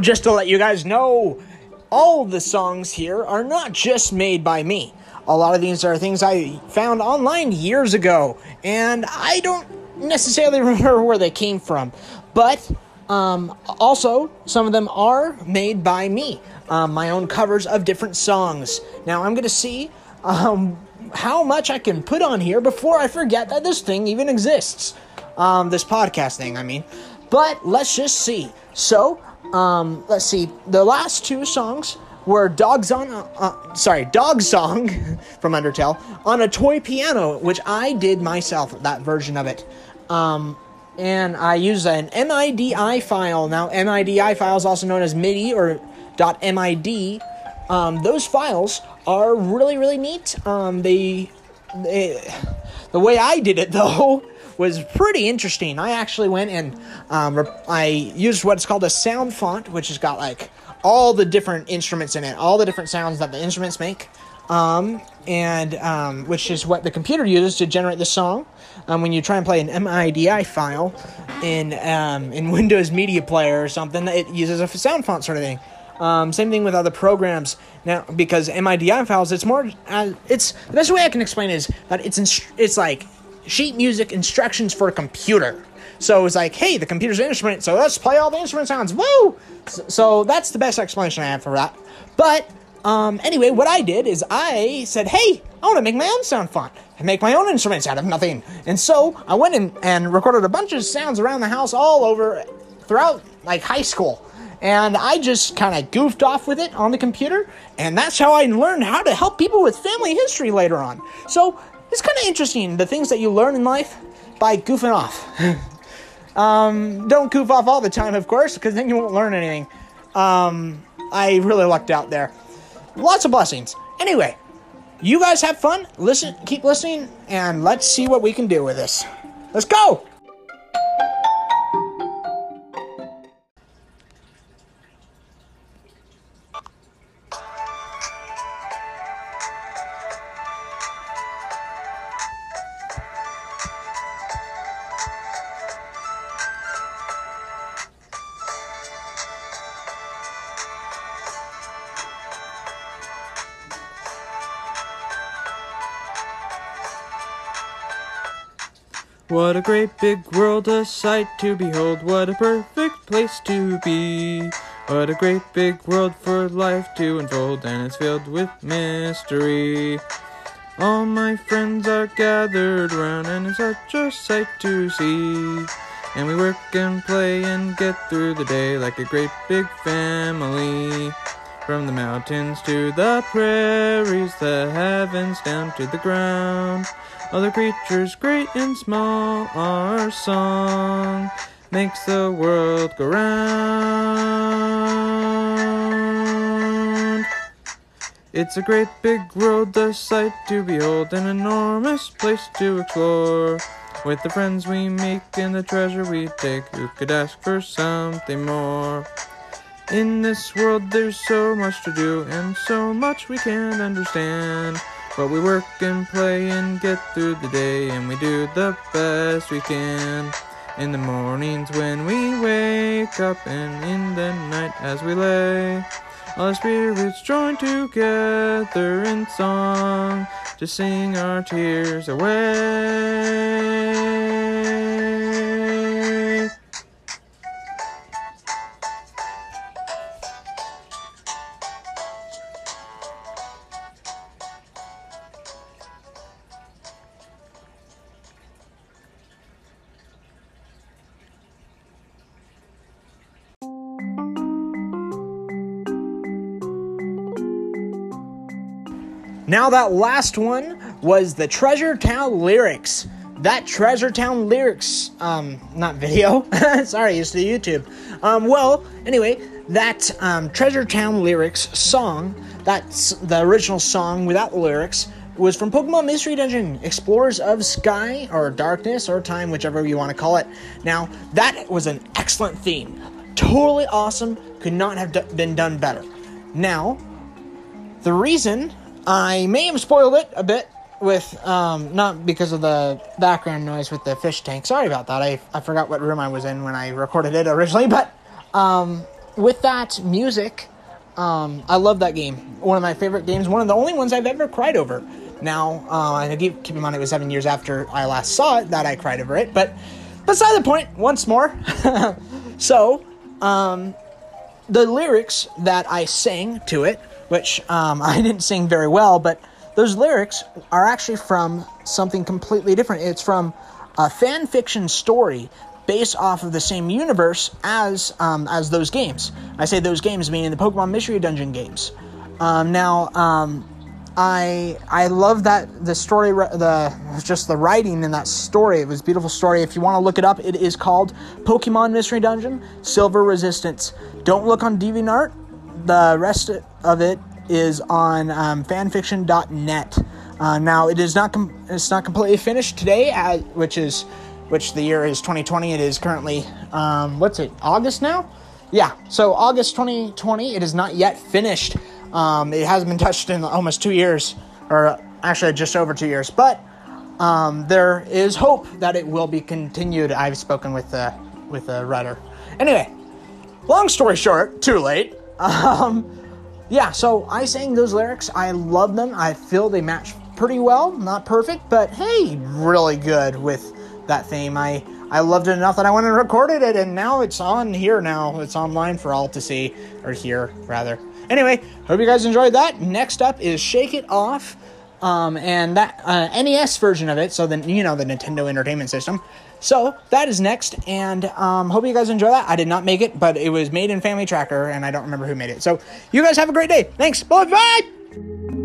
Just to let you guys know, all the songs here are not just made by me. A lot of these are things I found online years ago, and I don't necessarily remember where they came from. But um, also, some of them are made by me, um, my own covers of different songs. Now, I'm going to see um, how much I can put on here before I forget that this thing even exists. Um, this podcast thing, I mean. But let's just see. So, um, let's see. The last two songs were Dog Song, uh, uh, sorry, Dog Song from Undertale on a toy piano, which I did myself, that version of it. Um, and I use an MIDI file. Now, MIDI files, also known as MIDI or .mid, um, those files are really, really neat. Um, they, they, the way I did it though was pretty interesting. I actually went and um, I used what's called a sound font, which has got like all the different instruments in it, all the different sounds that the instruments make, um, and um, which is what the computer uses to generate the song. Um, when you try and play an MIDI file in um, in Windows Media Player or something, it uses a sound font sort of thing. Um, same thing with other programs now because MIDI files. It's more. Uh, it's the best way I can explain is that it's inst- it's like sheet music instructions for a computer. So it's like, hey, the computer's an instrument, so let's play all the instrument sounds. Woo! So, so that's the best explanation I have for that. But um, anyway, what I did is I said, hey, I want to make my own sound font and make my own instruments out of nothing. And so I went in and recorded a bunch of sounds around the house all over throughout like high school. And I just kind of goofed off with it on the computer, and that's how I learned how to help people with family history later on. So it's kind of interesting the things that you learn in life by goofing off. um, don't goof off all the time, of course, because then you won't learn anything. Um, I really lucked out there. Lots of blessings. Anyway, you guys have fun. Listen, keep listening, and let's see what we can do with this. Let's go. What a great big world, a sight to behold. What a perfect place to be. What a great big world for life to unfold, and it's filled with mystery. All my friends are gathered round, and it's such a sight to see. And we work and play and get through the day like a great big family. From the mountains to the prairies, the heavens down to the ground. The creatures, great and small, our song makes the world go round. It's a great big world, the sight to behold, an enormous place to explore. With the friends we make and the treasure we take, who could ask for something more? In this world, there's so much to do and so much we can't understand. But we work and play and get through the day, and we do the best we can. In the mornings when we wake up, and in the night as we lay, all the spirits join together in song to sing our tears away. Now, that last one was the Treasure Town lyrics. That Treasure Town lyrics, um, not video. Sorry, it's the YouTube. Um, well, anyway, that um, Treasure Town lyrics song, that's the original song without the lyrics, was from Pokemon Mystery Dungeon Explorers of Sky, or Darkness, or Time, whichever you want to call it. Now, that was an excellent theme. Totally awesome. Could not have d- been done better. Now, the reason I may have spoiled it a bit with um, not because of the background noise with the fish tank. Sorry about that. I, I forgot what room I was in when I recorded it originally, but um, with that music, um, I love that game. One of my favorite games. One of the only ones I've ever cried over. Now, uh, I keep, keep in mind it was seven years after I last saw it that I cried over it, but beside the point. Once more, so um, the lyrics that I sang to it, which um, I didn't sing very well, but those lyrics are actually from something completely different. It's from a fan fiction story based off of the same universe as um, as those games. I say those games meaning the Pokemon Mystery Dungeon games. Um, now, um, I I love that the story the just the writing in that story. It was a beautiful story. If you want to look it up, it is called Pokemon Mystery Dungeon Silver Resistance. Don't look on DeviantArt. The rest of it is on um, fanfiction.net. Uh, now it is not com- it's not completely finished today, uh, which is which the year is 2020. It is currently um, what's it August now? Yeah, so August 2020. It is not yet finished. Um, it hasn't been touched in almost two years, or actually just over two years. But um, there is hope that it will be continued. I've spoken with with the writer. Anyway, long story short, too late. Um, yeah, so I sang those lyrics. I love them. I feel they match pretty well. Not perfect, but hey, really good with that theme. I I loved it enough that I went and recorded it, and now it's on here. Now it's online for all to see, or hear rather. Anyway, hope you guys enjoyed that. Next up is Shake It Off, um, and that uh, NES version of it. So then you know the Nintendo Entertainment System. So that is next, and um, hope you guys enjoy that. I did not make it, but it was made in FamiTracker, and I don't remember who made it. So you guys have a great day. Thanks. Bye bye.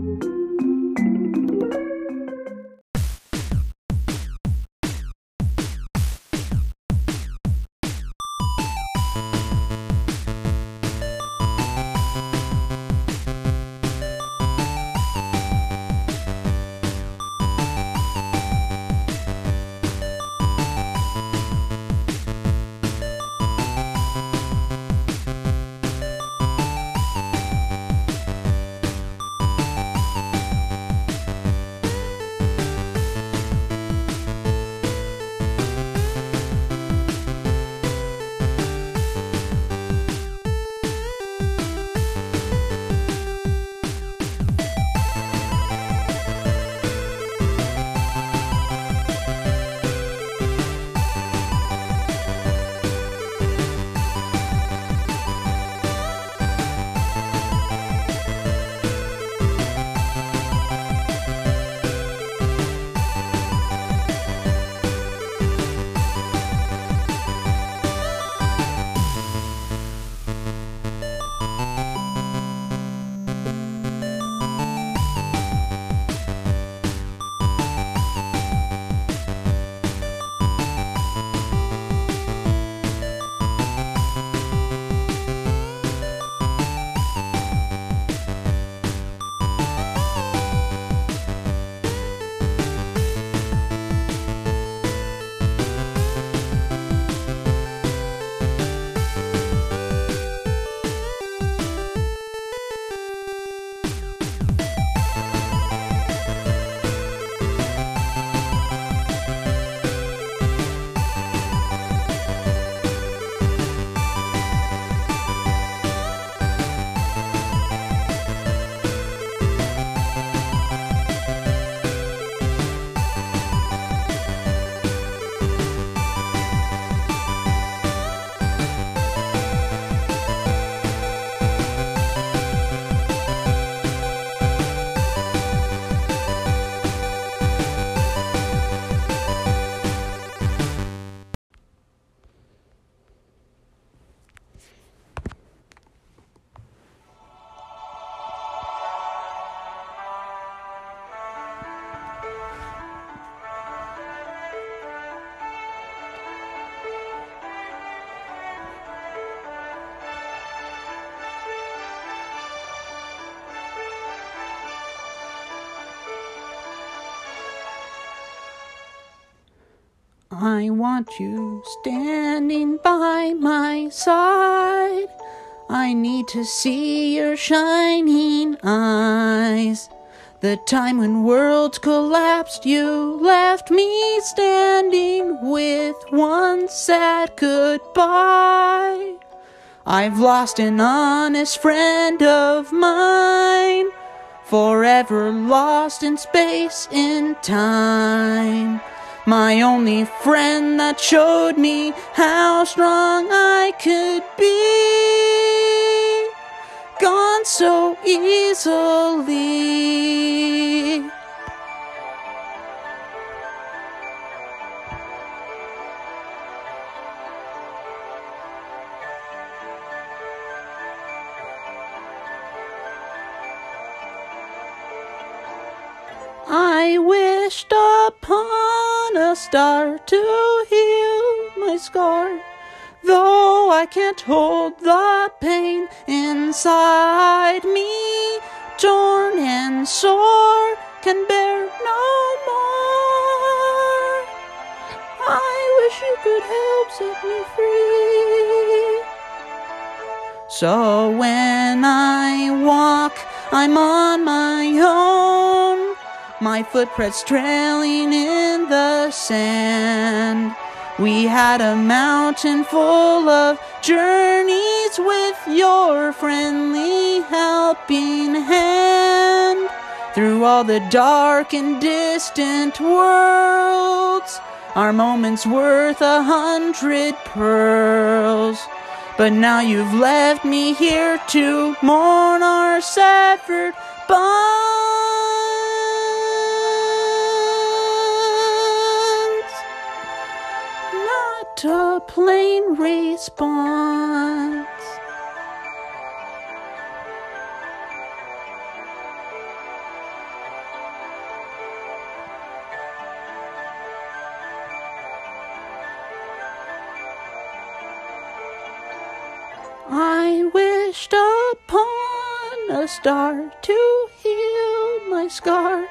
I want you standing by my side. I need to see your shining eyes. The time when worlds collapsed, you left me standing with one sad goodbye. I've lost an honest friend of mine, forever lost in space and time. My only friend that showed me how strong I could be, gone so easily. I wished upon a star to heal my scar. Though I can't hold the pain inside me, torn and sore, can bear no more. I wish you could help set me free. So when I walk, I'm on my own. My footprints trailing in the sand. We had a mountain full of journeys with your friendly helping hand. Through all the dark and distant worlds, our moments worth a hundred pearls. But now you've left me here to mourn our severed bonds. Not a plain response. I wished upon a star to heal my scar.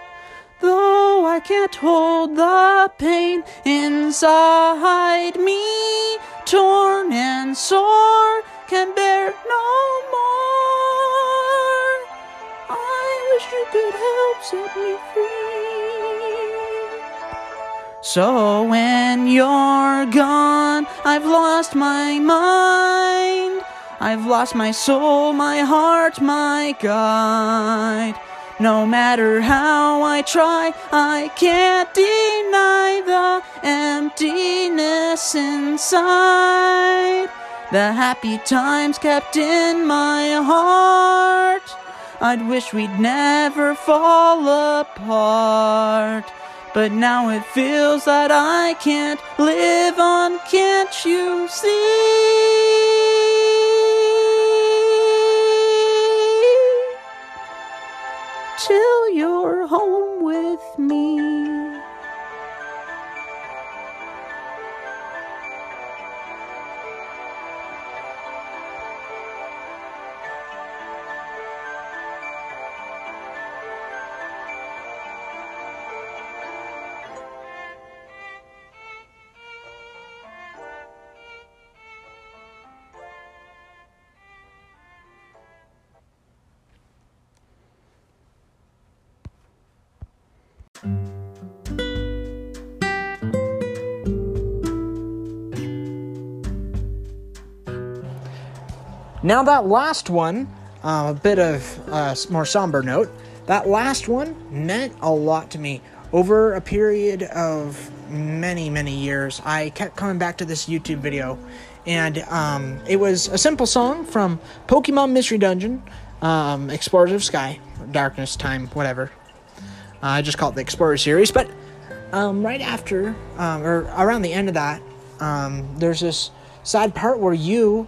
Though Oh, I can't hold the pain inside me, torn and sore, can bear no more. I wish you could help set me free. So when you're gone, I've lost my mind. I've lost my soul, my heart, my guide. No matter how I try, I can't deny the emptiness inside. The happy times kept in my heart. I'd wish we'd never fall apart. But now it feels that I can't live on, can't you see? Till you're home Now, that last one, uh, a bit of uh, more somber note, that last one meant a lot to me. Over a period of many, many years, I kept coming back to this YouTube video, and um, it was a simple song from Pokemon Mystery Dungeon, um, Explorers of Sky, Darkness, Time, whatever. Uh, I just call it the Explorer series, but um, right after, um, or around the end of that, um, there's this sad part where you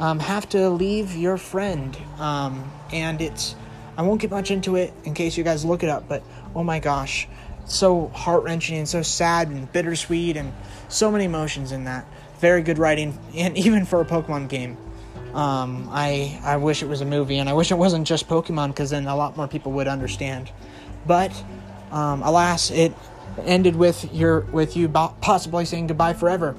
um, have to leave your friend. Um, and it's, I won't get much into it in case you guys look it up, but oh my gosh, so heart wrenching and so sad and bittersweet and so many emotions in that. Very good writing, and even for a Pokemon game. Um, I I wish it was a movie, and I wish it wasn't just Pokemon, because then a lot more people would understand. But um, alas, it ended with your with you possibly saying goodbye forever.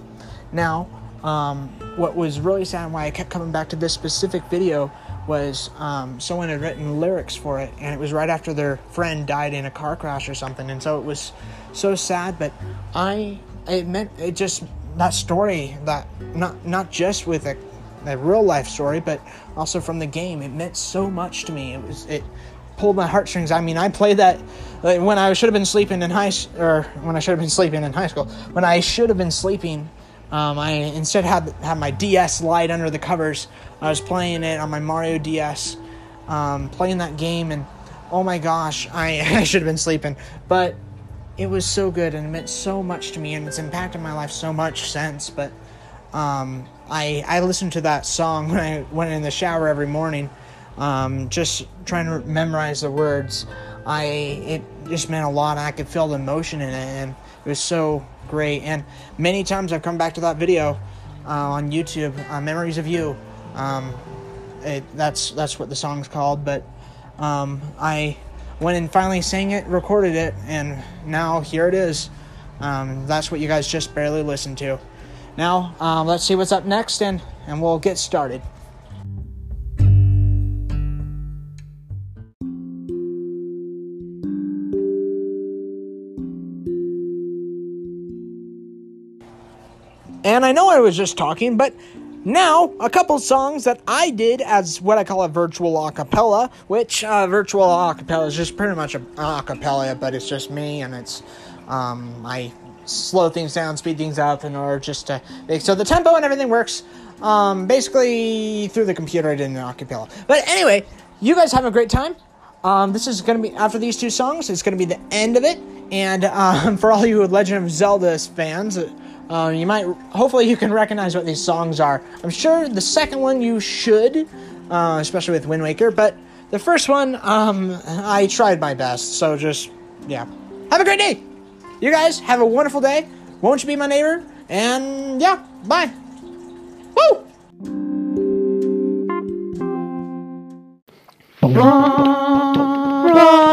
Now, um, what was really sad and why I kept coming back to this specific video was um, someone had written lyrics for it, and it was right after their friend died in a car crash or something, and so it was so sad. But I, it meant it just that story that not not just with a, a real life story, but also from the game, it meant so much to me. It was it pulled my heartstrings. I mean, I played that like, when I should have been sleeping in high or when I should have been sleeping in high school. When I should have been sleeping, um, I instead had had my DS Lite under the covers. I was playing it on my Mario DS, um, playing that game, and oh my gosh, I, I should have been sleeping. But it was so good and it meant so much to me, and it's impacted my life so much since. But um, I I listened to that song when I went in the shower every morning, um, just trying to memorize the words. I it just meant a lot, I could feel the emotion in it, and it was so great. And many times I've come back to that video uh, on YouTube, uh, "Memories of You." Um, it, that's that's what the song's called. But um, I went and finally sang it, recorded it, and now here it is. Um, that's what you guys just barely listened to. Now um, let's see what's up next, and and we'll get started. And I know I was just talking, but now a couple songs that I did as what I call a virtual acapella, which uh, virtual acapella is just pretty much a acapella, but it's just me and it's um, I slow things down, speed things up in order just to make so the tempo and everything works um, basically through the computer. I did an acapella, but anyway, you guys have a great time. Um, this is going to be after these two songs. It's going to be the end of it, and um, for all you Legend of Zelda fans. Uh, you might, hopefully, you can recognize what these songs are. I'm sure the second one you should, uh, especially with Wind Waker, but the first one, um, I tried my best, so just, yeah. Have a great day! You guys, have a wonderful day. Won't you be my neighbor? And yeah, bye! Woo! Run, run.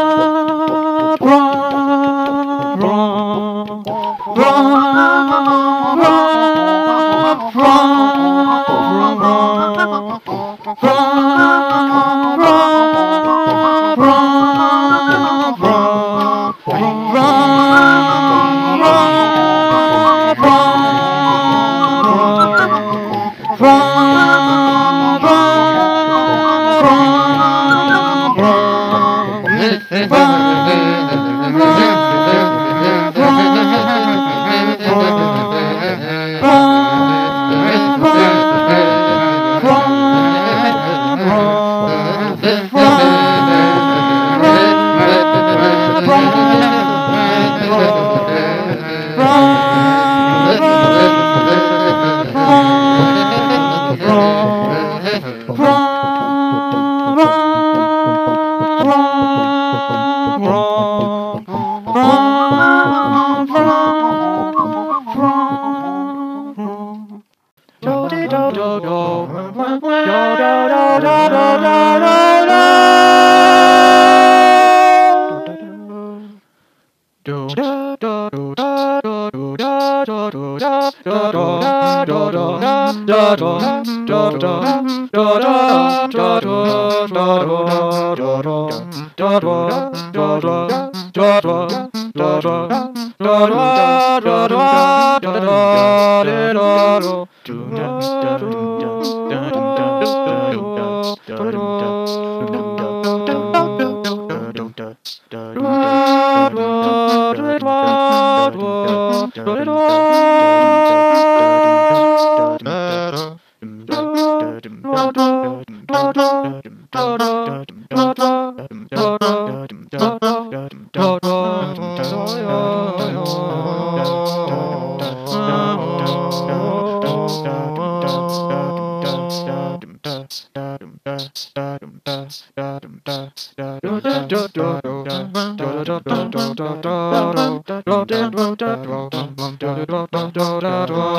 Edward, Edward, Edward, Edward,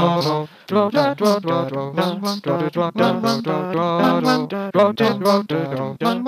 Oh. Dum dum dum dum dum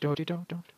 do do do do